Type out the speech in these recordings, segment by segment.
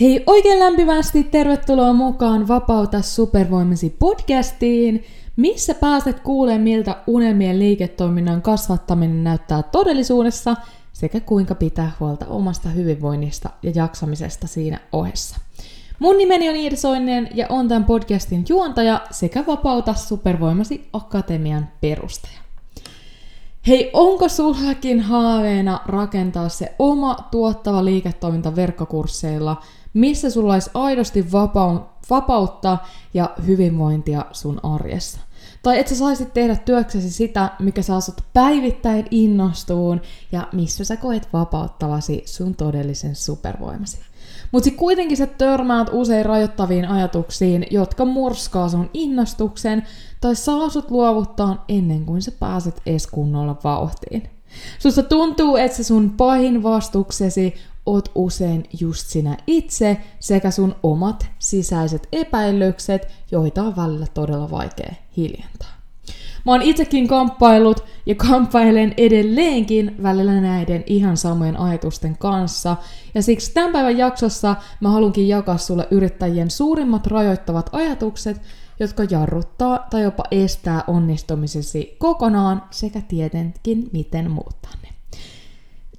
Hei oikein lämpimästi tervetuloa mukaan Vapauta supervoimasi podcastiin, missä pääset kuulemaan miltä unelmien liiketoiminnan kasvattaminen näyttää todellisuudessa sekä kuinka pitää huolta omasta hyvinvoinnista ja jaksamisesta siinä ohessa. Mun nimeni on Iida Soinen ja on tämän podcastin juontaja sekä Vapauta supervoimasi akatemian perustaja. Hei, onko sullakin haaveena rakentaa se oma tuottava liiketoiminta verkkokursseilla, missä sulla olisi aidosti vapautta ja hyvinvointia sun arjessa? Tai että sä saisit tehdä työksesi sitä, mikä saa sut päivittäin innostuun ja missä sä koet vapauttavasi sun todellisen supervoimasi. Mutta kuitenkin sä törmäät usein rajoittaviin ajatuksiin, jotka murskaa sun innostuksen tai saa sut luovuttaa ennen kuin sä pääset edes kunnolla vauhtiin. Susta tuntuu, että se sun pahin vastuksesi oot usein just sinä itse sekä sun omat sisäiset epäilykset, joita on välillä todella vaikea hiljentää. Mä oon itsekin kamppailut ja kamppailen edelleenkin välillä näiden ihan samojen ajatusten kanssa. Ja siksi tämän päivän jaksossa mä halunkin jakaa sulle yrittäjien suurimmat rajoittavat ajatukset, jotka jarruttaa tai jopa estää onnistumisesi kokonaan sekä tietenkin miten muuttaa ne.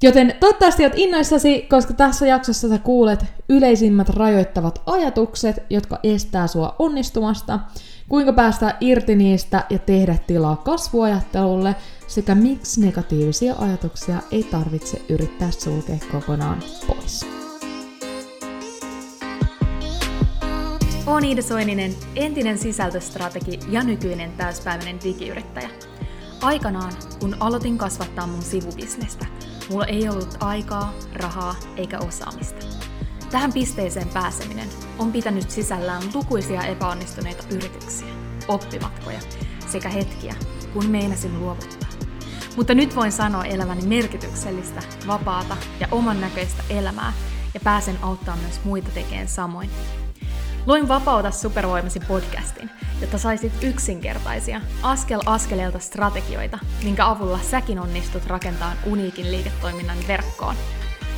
Joten toivottavasti olet innoissasi, koska tässä jaksossa sä kuulet yleisimmät rajoittavat ajatukset, jotka estää sua onnistumasta, kuinka päästä irti niistä ja tehdä tilaa kasvuajattelulle, sekä miksi negatiivisia ajatuksia ei tarvitse yrittää sulkea kokonaan pois. Olen Iida Soininen, entinen sisältöstrategi ja nykyinen täyspäiväinen digiyrittäjä. Aikanaan, kun aloitin kasvattaa mun sivubisnestä, mulla ei ollut aikaa, rahaa eikä osaamista. Tähän pisteeseen pääseminen on pitänyt sisällään lukuisia epäonnistuneita yrityksiä, oppimatkoja sekä hetkiä, kun meinasin luovuttaa. Mutta nyt voin sanoa eläväni merkityksellistä, vapaata ja oman näköistä elämää ja pääsen auttamaan myös muita tekemään samoin. Luin Vapauta supervoimasi podcastin, jotta saisit yksinkertaisia, askel askeleelta strategioita, minkä avulla säkin onnistut rakentamaan uniikin liiketoiminnan verkkoon.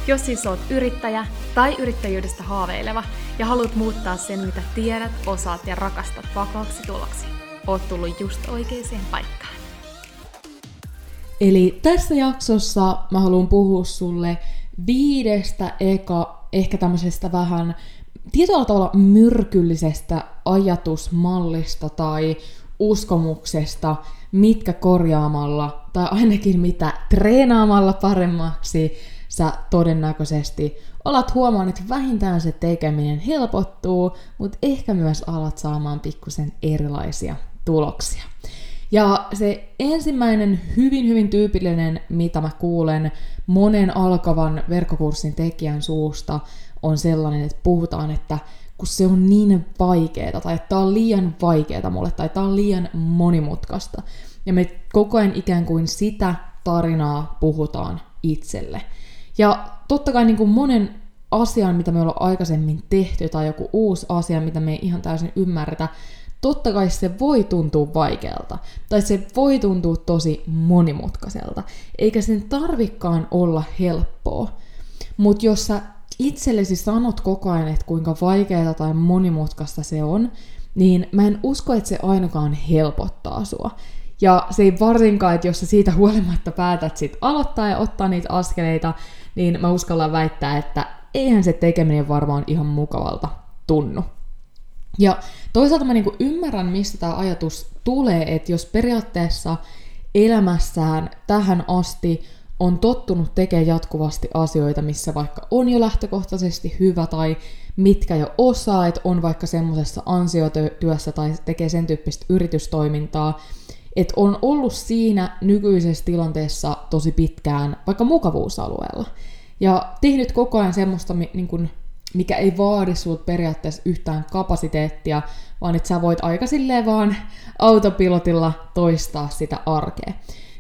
Jos siis oot yrittäjä tai yrittäjyydestä haaveileva ja haluat muuttaa sen, mitä tiedät, osaat ja rakastat vakaaksi tuloksi, oot tullut just oikeaan paikkaan. Eli tässä jaksossa mä haluan puhua sulle viidestä eka, ehkä tämmöisestä vähän tietyllä tavalla myrkyllisestä ajatusmallista tai uskomuksesta, mitkä korjaamalla tai ainakin mitä treenaamalla paremmaksi sä todennäköisesti alat huomaan, että vähintään se tekeminen helpottuu, mutta ehkä myös alat saamaan pikkusen erilaisia tuloksia. Ja se ensimmäinen hyvin hyvin tyypillinen, mitä mä kuulen monen alkavan verkkokurssin tekijän suusta, on sellainen, että puhutaan, että kun se on niin vaikeeta, tai tämä on liian vaikeeta mulle, tai tämä on liian monimutkaista. Ja me koko ajan ikään kuin sitä tarinaa puhutaan itselle. Ja totta kai niin kuin monen asian, mitä me ollaan aikaisemmin tehty, tai joku uusi asia, mitä me ei ihan täysin ymmärretä, totta kai se voi tuntua vaikealta, tai se voi tuntua tosi monimutkaiselta, eikä sen tarvikkaan olla helppoa. Mutta jos sä itsellesi sanot koko ajan, että kuinka vaikeaa tai monimutkaista se on, niin mä en usko, että se ainakaan helpottaa sua. Ja se ei varsinkaan, että jos sä siitä huolimatta päätät sit aloittaa ja ottaa niitä askeleita, niin mä uskallan väittää, että eihän se tekeminen varmaan ihan mukavalta tunnu. Ja toisaalta mä niinku ymmärrän, mistä tämä ajatus tulee, että jos periaatteessa elämässään tähän asti on tottunut tekemään jatkuvasti asioita, missä vaikka on jo lähtökohtaisesti hyvä tai mitkä jo osaa, että on vaikka semmoisessa ansiotyössä tai tekee sen tyyppistä yritystoimintaa, että on ollut siinä nykyisessä tilanteessa tosi pitkään vaikka mukavuusalueella. Ja tehnyt koko ajan semmoista, niin kuin, mikä ei vaadi sulta periaatteessa yhtään kapasiteettia, vaan että sä voit aika silleen vaan autopilotilla toistaa sitä arkea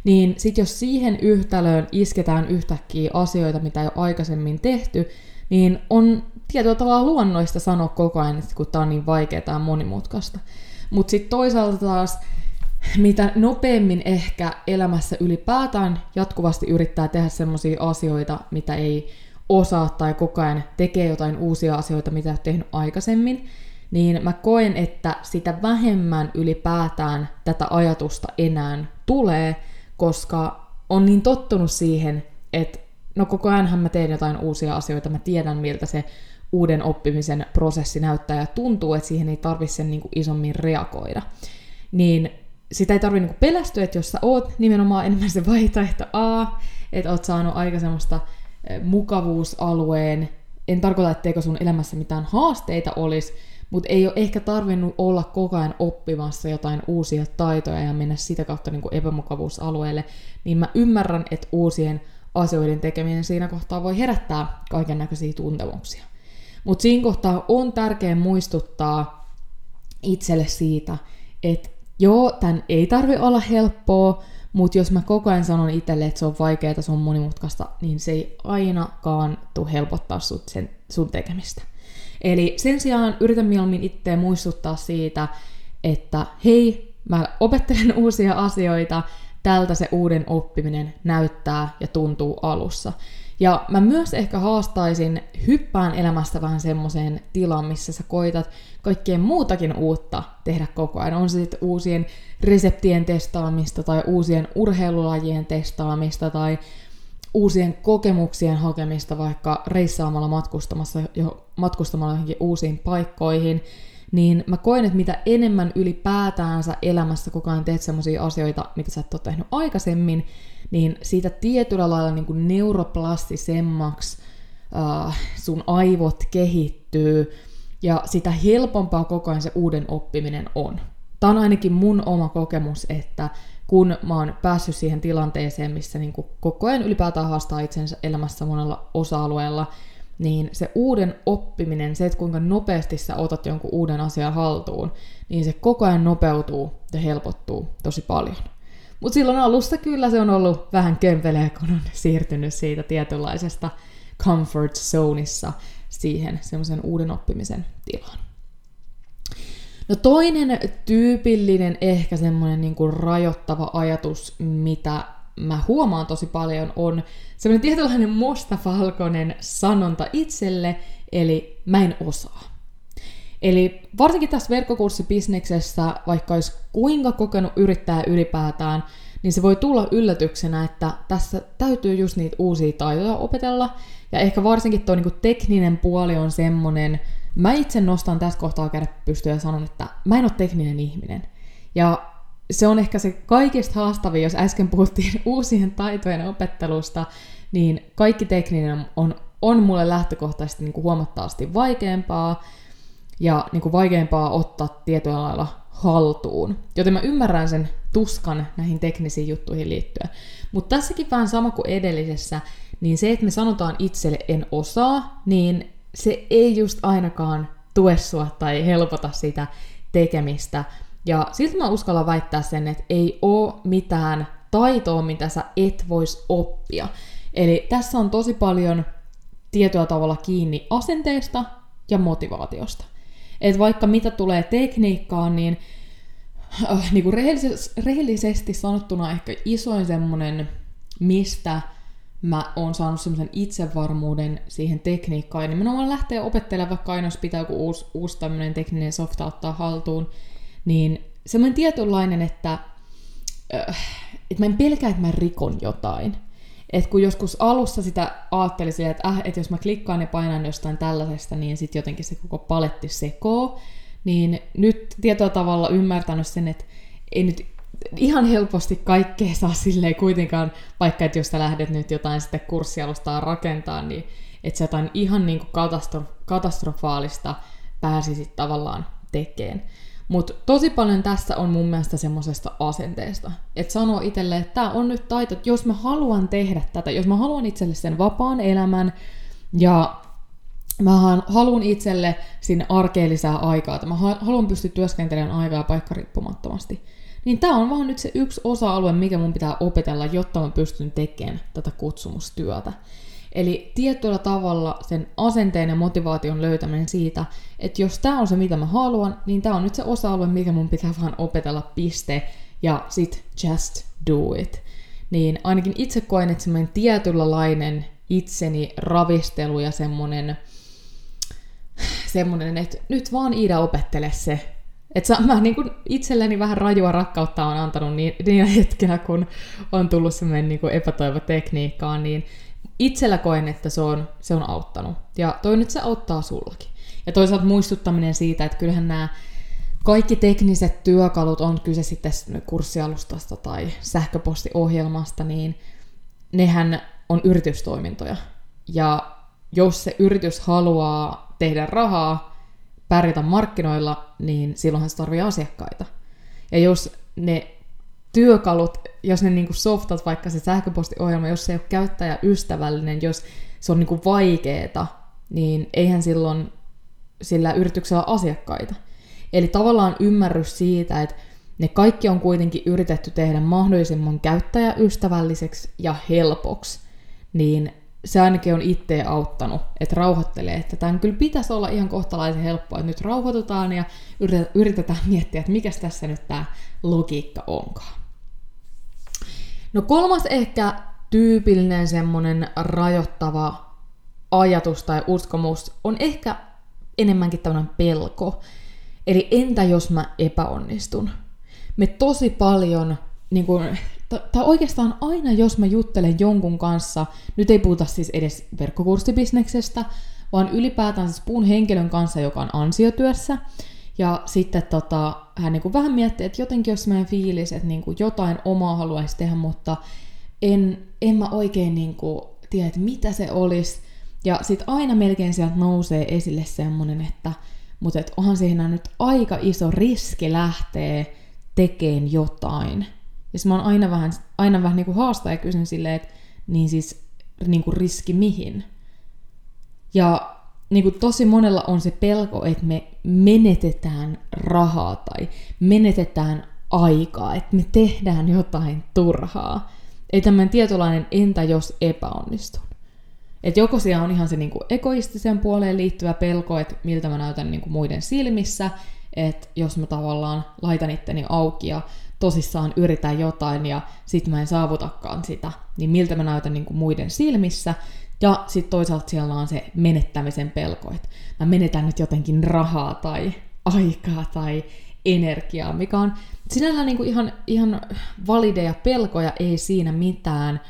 niin sit jos siihen yhtälöön isketään yhtäkkiä asioita, mitä ei ole aikaisemmin tehty, niin on tietyllä tavalla luonnoista sanoa koko ajan, että kun tämä on niin vaikeaa ja monimutkaista. Mutta sitten toisaalta taas, mitä nopeammin ehkä elämässä ylipäätään jatkuvasti yrittää tehdä sellaisia asioita, mitä ei osaa tai koko ajan tekee jotain uusia asioita, mitä olet tehnyt aikaisemmin, niin mä koen, että sitä vähemmän ylipäätään tätä ajatusta enää tulee, koska on niin tottunut siihen, että no koko ajanhan mä teen jotain uusia asioita, mä tiedän miltä se uuden oppimisen prosessi näyttää ja tuntuu, että siihen ei tarvitse sen niin kuin isommin reagoida. Niin sitä ei tarvitse niin pelästyä, että jos sä oot nimenomaan enemmän se vaihtoehto A, että oot saanut aika semmoista eh, mukavuusalueen, en tarkoita, etteikö sun elämässä mitään haasteita olisi, mutta ei ole ehkä tarvinnut olla koko ajan oppimassa jotain uusia taitoja ja mennä sitä kautta niin kuin epämukavuusalueelle, niin mä ymmärrän, että uusien asioiden tekeminen siinä kohtaa voi herättää kaiken näköisiä tuntemuksia. Mutta siinä kohtaa on tärkeää muistuttaa itselle siitä, että joo, tämän ei tarvi olla helppoa, mutta jos mä koko ajan sanon itselle, että se on vaikeaa, se on monimutkaista, niin se ei ainakaan tule helpottaa sut sen, sun tekemistä. Eli sen sijaan yritän mieluummin itse muistuttaa siitä, että hei, mä opettelen uusia asioita, tältä se uuden oppiminen näyttää ja tuntuu alussa. Ja mä myös ehkä haastaisin hyppään elämästä vähän semmoiseen tilaan, missä sä koitat kaikkeen muutakin uutta tehdä koko ajan. On se sitten uusien reseptien testaamista tai uusien urheilulajien testaamista tai uusien kokemuksien hakemista vaikka reissaamalla matkustamassa, jo, matkustamalla johonkin uusiin paikkoihin, niin mä koen, että mitä enemmän ylipäätäänsä elämässä koko ajan teet sellaisia asioita, mitä sä et ole tehnyt aikaisemmin, niin siitä tietyllä lailla niin kuin neuroplastisemmaksi uh, sun aivot kehittyy, ja sitä helpompaa koko ajan se uuden oppiminen on. Tämä on ainakin mun oma kokemus, että kun mä oon päässyt siihen tilanteeseen, missä niin kuin koko ajan ylipäätään haastaa itsensä elämässä monella osa-alueella, niin se uuden oppiminen, se, että kuinka nopeasti sä otat jonkun uuden asian haltuun, niin se koko ajan nopeutuu ja helpottuu tosi paljon. Mutta silloin alusta kyllä se on ollut vähän kömpeleä, kun on siirtynyt siitä tietynlaisesta comfort zoneissa siihen semmoisen uuden oppimisen tilaan. No toinen tyypillinen ehkä semmoinen niin kuin rajoittava ajatus, mitä mä huomaan tosi paljon, on semmoinen tietynlainen mustavalkoinen sanonta itselle, eli mä en osaa. Eli varsinkin tässä verkkokurssibisneksessä, vaikka olisi kuinka kokenut yrittää ylipäätään, niin se voi tulla yllätyksenä, että tässä täytyy just niitä uusia taitoja opetella. Ja ehkä varsinkin tuo niinku tekninen puoli on semmonen, mä itse nostan tässä kohtaa käydä pystyä ja sanon, että mä en ole tekninen ihminen. Ja se on ehkä se kaikista haastavin, jos äsken puhuttiin uusien taitojen opettelusta, niin kaikki tekninen on, on mulle lähtökohtaisesti niin kuin huomattavasti vaikeampaa ja niin kuin vaikeampaa ottaa tietyllä lailla haltuun. Joten mä ymmärrän sen tuskan näihin teknisiin juttuihin liittyen. Mutta tässäkin vähän sama kuin edellisessä, niin se, että me sanotaan itselle en osaa, niin se ei just ainakaan tue sua tai helpota sitä tekemistä. Ja silti mä uskallan väittää sen, että ei oo mitään taitoa, mitä sä et vois oppia. Eli tässä on tosi paljon tietoa tavalla kiinni asenteesta ja motivaatiosta. Et vaikka mitä tulee tekniikkaan, niin, äh, niin kuin rehellisesti sanottuna ehkä isoin semmonen, mistä mä oon saanut semmoisen itsevarmuuden siihen tekniikkaan. Ja nimenomaan lähtee opettelemaan, vaikka aina jos pitää joku uusi, uusi tämmöinen tekninen softa ottaa haltuun, niin semmoinen tietynlainen, että, äh, että mä en pelkää, että mä rikon jotain. Et kun joskus alussa sitä ajattelisin, että, äh, että jos mä klikkaan ja painan jostain tällaisesta, niin sitten jotenkin se koko paletti sekoo, niin nyt tietoa tavalla ymmärtänyt sen, että ei nyt ihan helposti kaikkea saa silleen kuitenkaan, vaikka että jos sä lähdet nyt jotain sitten kurssialustaa rakentaa, niin että sä jotain ihan niin kuin katastrof- katastrofaalista pääsisit tavallaan tekemään. Mutta tosi paljon tässä on mun mielestä semmoisesta asenteesta. Että sanoo itselle, että tämä on nyt taito, että jos mä haluan tehdä tätä, jos mä haluan itselle sen vapaan elämän ja mä haluan itselle sinne arkeen lisää aikaa, että mä haluan pystyä työskentelemään aikaa paikka riippumattomasti, niin tämä on vaan nyt se yksi osa-alue, mikä mun pitää opetella, jotta mä pystyn tekemään tätä kutsumustyötä. Eli tietyllä tavalla sen asenteen ja motivaation löytäminen siitä, että jos tämä on se, mitä mä haluan, niin tämä on nyt se osa-alue, mikä mun pitää vaan opetella piste, ja sit just do it. Niin ainakin itse koen, että semmoinen tietynlainen itseni ravistelu ja semmonen, semmonen, että nyt vaan Iida opettele se. Että mä niin kuin itselleni vähän rajua rakkautta on antanut niin, niin hetkenä, kun on tullut semmoinen niin epätoivotekniikkaan, niin itsellä koen, että se on, se on auttanut. Ja toi nyt se auttaa sullakin. Ja toisaalta muistuttaminen siitä, että kyllähän nämä kaikki tekniset työkalut, on kyse sitten kurssialustasta tai sähköpostiohjelmasta, niin nehän on yritystoimintoja. Ja jos se yritys haluaa tehdä rahaa, pärjätä markkinoilla, niin silloinhan se tarvii asiakkaita. Ja jos ne työkalut, jos ne niinku softat, vaikka se sähköpostiohjelma, jos se ei ole käyttäjäystävällinen, jos se on niinku vaikeeta, niin eihän silloin sillä yrityksellä asiakkaita. Eli tavallaan ymmärrys siitä, että ne kaikki on kuitenkin yritetty tehdä mahdollisimman käyttäjäystävälliseksi ja helpoksi, niin se ainakin on itse auttanut, että rauhoittelee, että tämän kyllä pitäisi olla ihan kohtalaisen helppoa, että nyt rauhoitutaan ja yritetään miettiä, että mikä tässä nyt tämä logiikka onkaan. No kolmas ehkä tyypillinen semmoinen rajoittava ajatus tai uskomus on ehkä enemmänkin tämmöinen pelko. Eli entä jos mä epäonnistun? Me tosi paljon, niin kuin, tai oikeastaan aina jos mä juttelen jonkun kanssa, nyt ei puhuta siis edes verkkokurssibisneksestä, vaan ylipäätään siis puhun henkilön kanssa, joka on ansiotyössä, ja sitten tota, hän niin kuin vähän miettii, että jotenkin jos meidän fiilis, että niin kuin jotain omaa haluaisi tehdä, mutta en, en mä oikein niin kuin tiedä, että mitä se olisi. Ja sitten aina melkein sieltä nousee esille semmonen, että mutta et onhan siinä nyt aika iso riski lähteä tekemään jotain. Ja mä oon aina vähän, aina vähän niinku haastaa ja kysyn silleen, että niin siis niinku riski mihin? Ja niinku tosi monella on se pelko, että me menetetään rahaa tai menetetään aikaa, että me tehdään jotain turhaa. Ei tämmöinen tietynlainen entä jos epäonnistuu. Että joko siellä on ihan se niinku egoistisen puoleen liittyvä pelko, että miltä mä näytän niinku muiden silmissä, että jos mä tavallaan laitan itteni auki ja tosissaan yritän jotain ja sit mä en saavutakaan sitä, niin miltä mä näytän niinku muiden silmissä. Ja sitten toisaalta siellä on se menettämisen pelko, että mä menetän nyt jotenkin rahaa tai aikaa tai energiaa, mikä on sinällään niinku ihan, ihan valideja pelkoja, ei siinä mitään,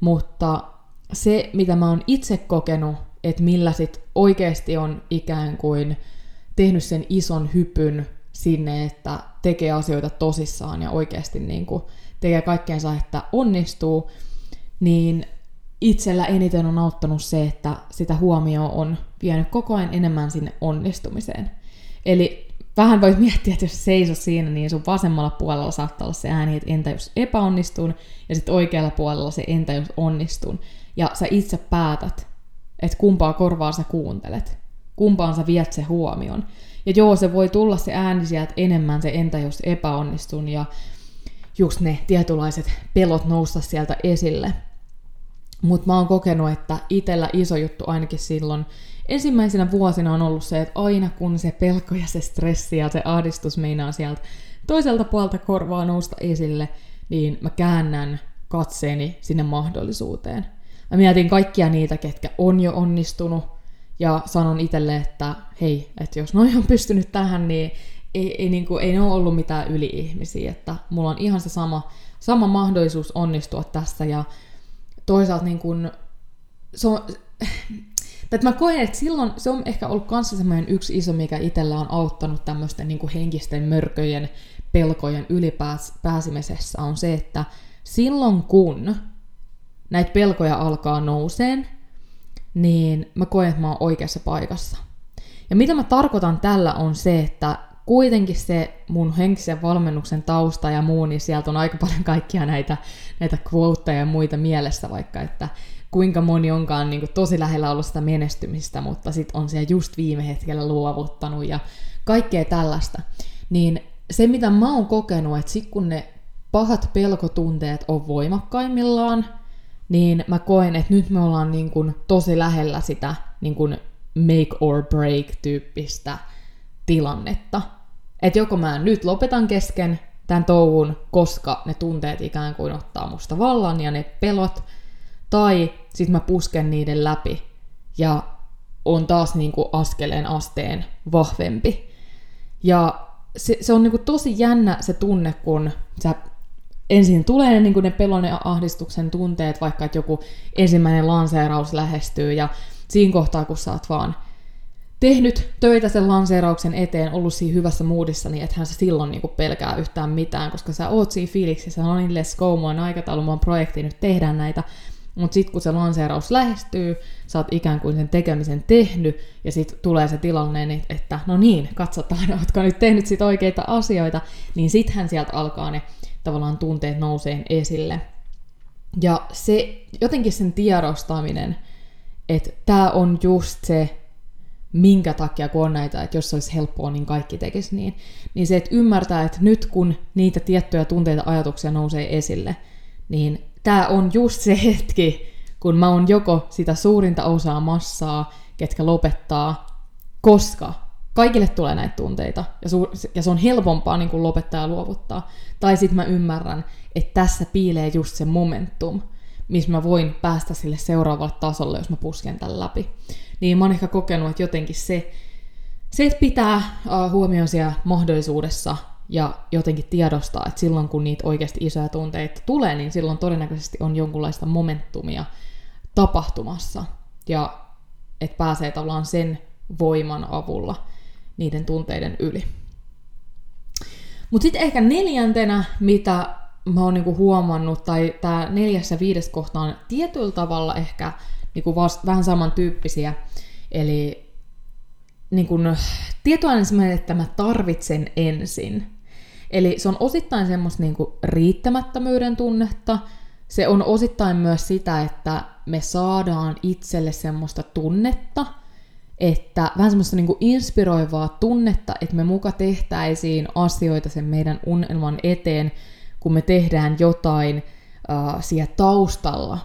mutta se, mitä mä oon itse kokenut, että millä sit oikeasti on ikään kuin tehnyt sen ison hypyn sinne, että tekee asioita tosissaan ja oikeasti niin kuin tekee kaikkeensa, että onnistuu, niin itsellä eniten on auttanut se, että sitä huomioon on vienyt koko ajan enemmän sinne onnistumiseen. Eli vähän voit miettiä, että jos seisot siinä, niin sun vasemmalla puolella saattaa olla se ääni, että entä jos epäonnistun, ja sitten oikealla puolella se entä jos onnistun ja sä itse päätät, että kumpaa korvaa sä kuuntelet, kumpaan sä viet se huomion. Ja joo, se voi tulla se ääni sieltä enemmän se entä jos epäonnistun ja just ne tietynlaiset pelot nousta sieltä esille. Mutta mä oon kokenut, että itellä iso juttu ainakin silloin ensimmäisenä vuosina on ollut se, että aina kun se pelko ja se stressi ja se ahdistus meinaa sieltä toiselta puolta korvaa nousta esille, niin mä käännän katseeni sinne mahdollisuuteen. Mä mietin kaikkia niitä, ketkä on jo onnistunut, ja sanon itselle, että hei, että jos noin on pystynyt tähän, niin ei, ei, niin kuin, ei ne ole ollut mitään yli-ihmisiä, että mulla on ihan se sama, sama mahdollisuus onnistua tässä, ja toisaalta niin kuin, se on, että mä koen, että silloin se on ehkä ollut kanssa semmoinen yksi iso, mikä itsellä on auttanut tämmöisten niin kuin henkisten mörköjen, pelkojen ylipääsemisessä, on se, että silloin kun näitä pelkoja alkaa nouseen, niin mä koen, että mä oon oikeassa paikassa. Ja mitä mä tarkoitan tällä on se, että kuitenkin se mun henkisen valmennuksen tausta ja muu, niin sieltä on aika paljon kaikkia näitä, näitä quoteja ja muita mielessä, vaikka että kuinka moni onkaan niin kuin tosi lähellä ollut sitä menestymistä, mutta sitten on siellä just viime hetkellä luovuttanut ja kaikkea tällaista. Niin se, mitä mä oon kokenut, että sit kun ne pahat pelkotunteet on voimakkaimmillaan, niin mä koen, että nyt me ollaan niin kuin tosi lähellä sitä niin kuin make or break tyyppistä tilannetta. Että joko mä nyt lopetan kesken tämän touhun, koska ne tunteet ikään kuin ottaa musta vallan ja ne pelot, Tai sitten mä pusken niiden läpi ja on taas niin kuin askeleen asteen vahvempi. Ja se, se on niin kuin tosi jännä se tunne, kun sä ensin tulee niin kuin ne pelon ja ahdistuksen tunteet, vaikka että joku ensimmäinen lanseeraus lähestyy, ja siinä kohtaa, kun sä oot vaan tehnyt töitä sen lanseerauksen eteen, ollut siinä hyvässä moodissa, niin ethän sä silloin niinku pelkää yhtään mitään, koska sä oot siinä fiiliksissä, no niin, let's go, mulla on aikataulu, on projekti, nyt tehdään näitä. Mutta sitten kun se lanseeraus lähestyy, sä oot ikään kuin sen tekemisen tehnyt, ja sitten tulee se tilanne, niin että no niin, katsotaan, ootko nyt tehnyt sit oikeita asioita, niin sittenhän sieltä alkaa ne tavallaan tunteet nousee esille. Ja se, jotenkin sen tiedostaminen, että tämä on just se, minkä takia kun on näitä, että jos se olisi helppoa, niin kaikki tekisi niin. Niin se, että ymmärtää, että nyt kun niitä tiettyjä tunteita, ajatuksia nousee esille, niin tämä on just se hetki, kun mä oon joko sitä suurinta osaa massaa, ketkä lopettaa, koska kaikille tulee näitä tunteita, ja, su- ja se on helpompaa niin kuin lopettaa ja luovuttaa. Tai sitten mä ymmärrän, että tässä piilee just se momentum, missä mä voin päästä sille seuraavalle tasolle, jos mä pusken tämän läpi. Niin mä oon ehkä kokenut, että jotenkin se, se että pitää huomioon siellä mahdollisuudessa ja jotenkin tiedostaa, että silloin kun niitä oikeasti isoja tunteita tulee, niin silloin todennäköisesti on jonkunlaista momentumia tapahtumassa. Ja että pääsee tavallaan sen voiman avulla niiden tunteiden yli. Mutta sitten ehkä neljäntenä, mitä mä oon niinku huomannut, tai tämä neljäs ja viides kohta on tietyllä tavalla ehkä niinku vast, vähän samantyyppisiä. Eli niinku, tietoinen semmoinen, että mä tarvitsen ensin. Eli se on osittain semmoista niinku riittämättömyyden tunnetta, se on osittain myös sitä, että me saadaan itselle semmoista tunnetta, että vähän semmoista niinku inspiroivaa tunnetta, että me muka tehtäisiin asioita sen meidän unelman eteen, kun me tehdään jotain uh, siellä taustalla.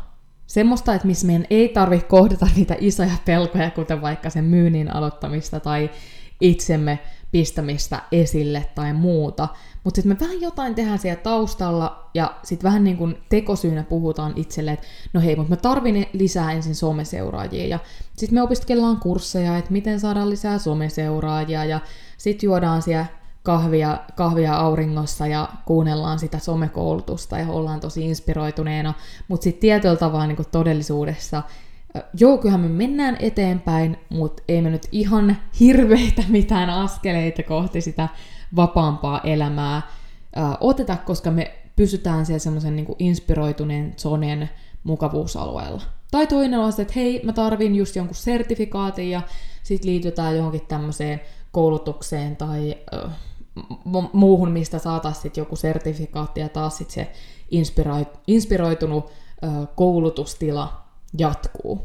Semmoista, että missä meidän ei tarvitse kohdata niitä isoja pelkoja, kuten vaikka sen myynnin aloittamista tai itsemme pistämistä esille tai muuta. Mutta sitten me vähän jotain tehdään siellä taustalla ja sitten vähän niin kuin tekosyynä puhutaan itselle, että no hei, mutta mä tarvin lisää ensin someseuraajia ja sitten me opiskellaan kursseja, että miten saadaan lisää someseuraajia ja sitten juodaan siellä kahvia, kahvia auringossa ja kuunnellaan sitä somekoulutusta ja ollaan tosi inspiroituneena, mutta sitten tietyllä tavalla niin todellisuudessa joo, kyllähän me mennään eteenpäin, mutta ei me nyt ihan hirveitä mitään askeleita kohti sitä vapaampaa elämää ää, oteta, koska me pysytään siellä semmoisen niin inspiroituneen zonen mukavuusalueella. Tai toinen on se, että hei, mä tarvin just jonkun sertifikaatin ja sitten liitytään johonkin tämmöiseen koulutukseen tai äh, muuhun, mistä saataisiin joku sertifikaatti ja taas sit se inspiroitunut äh, koulutustila jatkuu.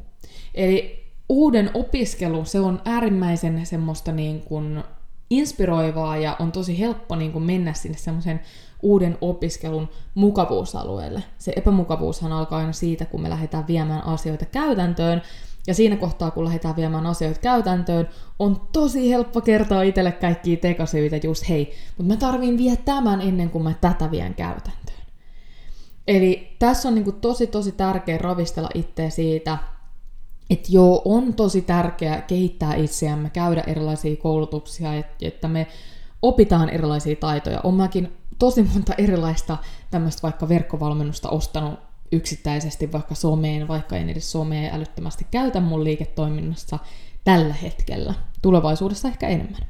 Eli uuden opiskelu, se on äärimmäisen semmoista niin kuin inspiroivaa ja on tosi helppo niin kuin mennä sinne semmoisen uuden opiskelun mukavuusalueelle. Se epämukavuushan alkaa aina siitä, kun me lähdetään viemään asioita käytäntöön, ja siinä kohtaa, kun lähdetään viemään asioita käytäntöön, on tosi helppo kertoa itselle kaikkia tekosyitä just hei, mutta mä tarvin vielä tämän ennen kuin mä tätä vien käytäntöön. Eli tässä on niin kuin tosi tosi tärkeä ravistella itseä siitä, että joo, on tosi tärkeää kehittää itseämme, käydä erilaisia koulutuksia, että me opitaan erilaisia taitoja. Olen mäkin tosi monta erilaista tämmöistä vaikka verkkovalmennusta ostanut yksittäisesti vaikka someen, vaikka en edes somea älyttömästi käytä mun liiketoiminnassa tällä hetkellä. Tulevaisuudessa ehkä enemmän.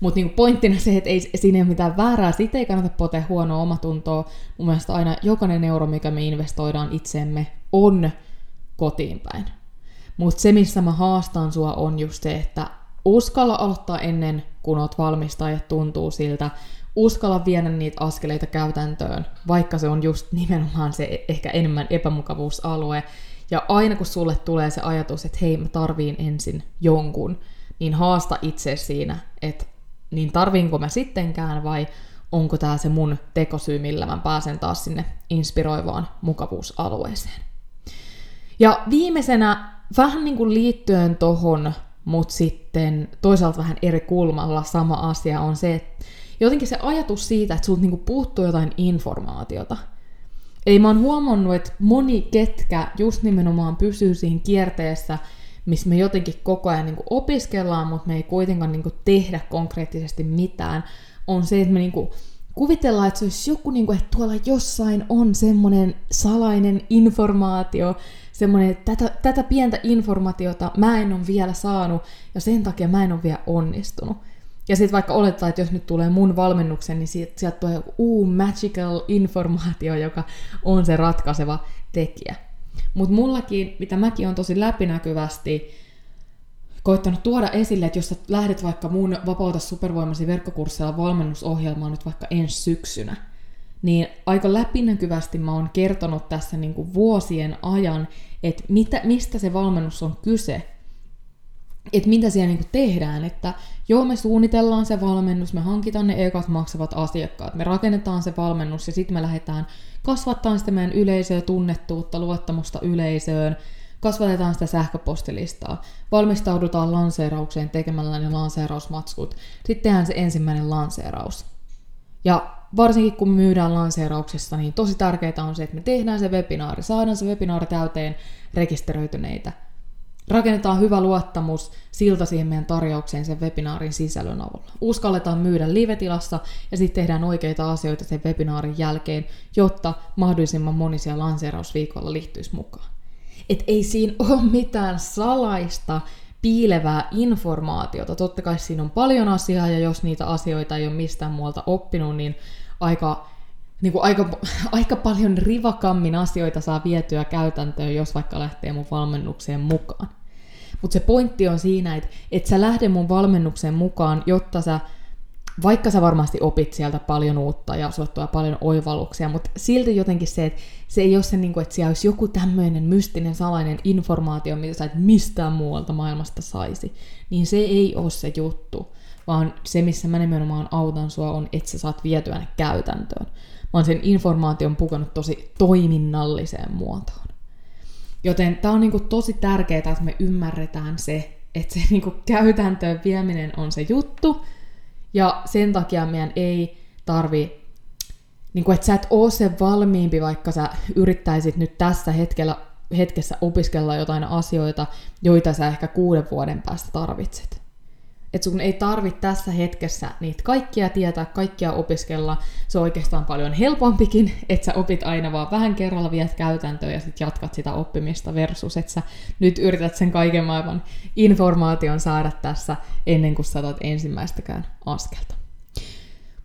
Mutta niinku pointtina se, että ei, siinä ei ole mitään väärää, siitä ei kannata potea huonoa omatuntoa. Mun mielestä aina jokainen euro, mikä me investoidaan itseemme, on kotiin päin. Mutta se, missä mä haastan sua, on just se, että uskalla aloittaa ennen kuin oot valmis tai tuntuu siltä. Uskalla viedä niitä askeleita käytäntöön, vaikka se on just nimenomaan se ehkä enemmän epämukavuusalue. Ja aina kun sulle tulee se ajatus, että hei, mä tarviin ensin jonkun, niin haasta itse siinä, että niin tarviinko mä sittenkään vai onko tämä se mun tekosyy, millä mä pääsen taas sinne inspiroivaan mukavuusalueeseen. Ja viimeisenä vähän niin kuin liittyen tohon, mutta sitten toisaalta vähän eri kulmalla sama asia on se, että jotenkin se ajatus siitä, että sulta niin puuttuu jotain informaatiota. Eli mä oon huomannut, että moni ketkä just nimenomaan pysyy siinä kierteessä, missä me jotenkin koko ajan niin opiskellaan, mutta me ei kuitenkaan niin tehdä konkreettisesti mitään, on se, että me niin kuvitellaan, että se olisi joku, niin kuin, että tuolla jossain on semmoinen salainen informaatio, semmoinen, että tätä, tätä pientä informaatiota mä en ole vielä saanut, ja sen takia mä en ole vielä onnistunut. Ja sitten vaikka olettaa, että jos nyt tulee mun valmennuksen, niin sieltä tulee joku uu magical informaatio, joka on se ratkaiseva tekijä. Mutta mullakin, mitä mäkin on tosi läpinäkyvästi koittanut tuoda esille, että jos sä lähdet vaikka mun Vapauta supervoimasi verkkokurssilla valmennusohjelmaan nyt vaikka ensi syksynä, niin aika läpinäkyvästi mä oon kertonut tässä niin kuin vuosien ajan, että mitä, mistä se valmennus on kyse, että mitä siellä niin kuin tehdään, että joo me suunnitellaan se valmennus, me hankitaan ne ekat maksavat asiakkaat, me rakennetaan se valmennus ja sitten me lähdetään kasvattaa sitä meidän yleisöä, tunnettuutta, luottamusta yleisöön, kasvatetaan sitä sähköpostilistaa, valmistaudutaan lanseeraukseen tekemällä ne lanseerausmatskut, sitten tehdään se ensimmäinen lanseeraus. Ja varsinkin kun myydään lanseerauksessa, niin tosi tärkeää on se, että me tehdään se webinaari, saadaan se webinaari täyteen rekisteröityneitä. Rakennetaan hyvä luottamus silta siihen meidän tarjoukseen sen webinaarin sisällön avulla. Uskalletaan myydä live-tilassa ja sitten tehdään oikeita asioita sen webinaarin jälkeen, jotta mahdollisimman moni siellä lanseerausviikolla liittyisi mukaan että ei siinä ole mitään salaista piilevää informaatiota. Totta kai siinä on paljon asiaa, ja jos niitä asioita ei ole mistään muualta oppinut, niin aika, niin kuin aika, aika paljon rivakammin asioita saa vietyä käytäntöön, jos vaikka lähtee mun valmennukseen mukaan. Mutta se pointti on siinä, että et sä lähde mun valmennukseen mukaan, jotta sä vaikka sä varmasti opit sieltä paljon uutta ja sulle paljon oivalluksia, mutta silti jotenkin se, että se ei ole se, niin kuin, että siellä olisi joku tämmöinen mystinen salainen informaatio, mitä sä et mistään muualta maailmasta saisi, niin se ei ole se juttu, vaan se, missä mä nimenomaan autan sua, on, että sä saat vietyä ne käytäntöön. Mä oon sen informaation pukannut tosi toiminnalliseen muotoon. Joten tää on niinku tosi tärkeää, että me ymmärretään se, että se niinku käytäntöön vieminen on se juttu, ja sen takia meidän ei tarvi, niin kuin, että sä et oo se valmiimpi, vaikka sä yrittäisit nyt tässä hetkellä, hetkessä opiskella jotain asioita, joita sä ehkä kuuden vuoden päästä tarvitset. Että sun ei tarvitse tässä hetkessä niitä kaikkia tietää, kaikkia opiskella. Se on oikeastaan paljon helpompikin, että sä opit aina vaan vähän kerralla, viet käytäntöön ja sitten jatkat sitä oppimista versus, että sä nyt yrität sen kaiken maailman informaation saada tässä ennen kuin sä ensimmäistäkään askelta.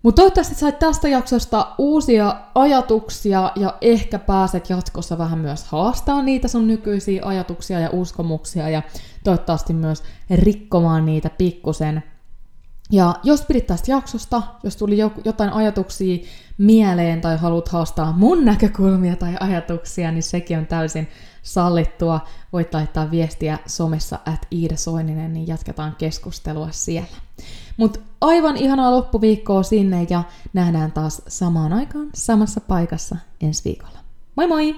Mutta toivottavasti sait tästä jaksosta uusia ajatuksia ja ehkä pääset jatkossa vähän myös haastaa niitä sun nykyisiä ajatuksia ja uskomuksia ja toivottavasti myös rikkomaan niitä pikkusen. Ja jos pidit tästä jaksosta, jos tuli jotain ajatuksia mieleen tai haluat haastaa mun näkökulmia tai ajatuksia, niin sekin on täysin sallittua. Voit laittaa viestiä somessa at Iida Soininen, niin jatketaan keskustelua siellä. Mutta aivan ihanaa loppuviikkoa sinne ja nähdään taas samaan aikaan samassa paikassa ensi viikolla. Moi moi!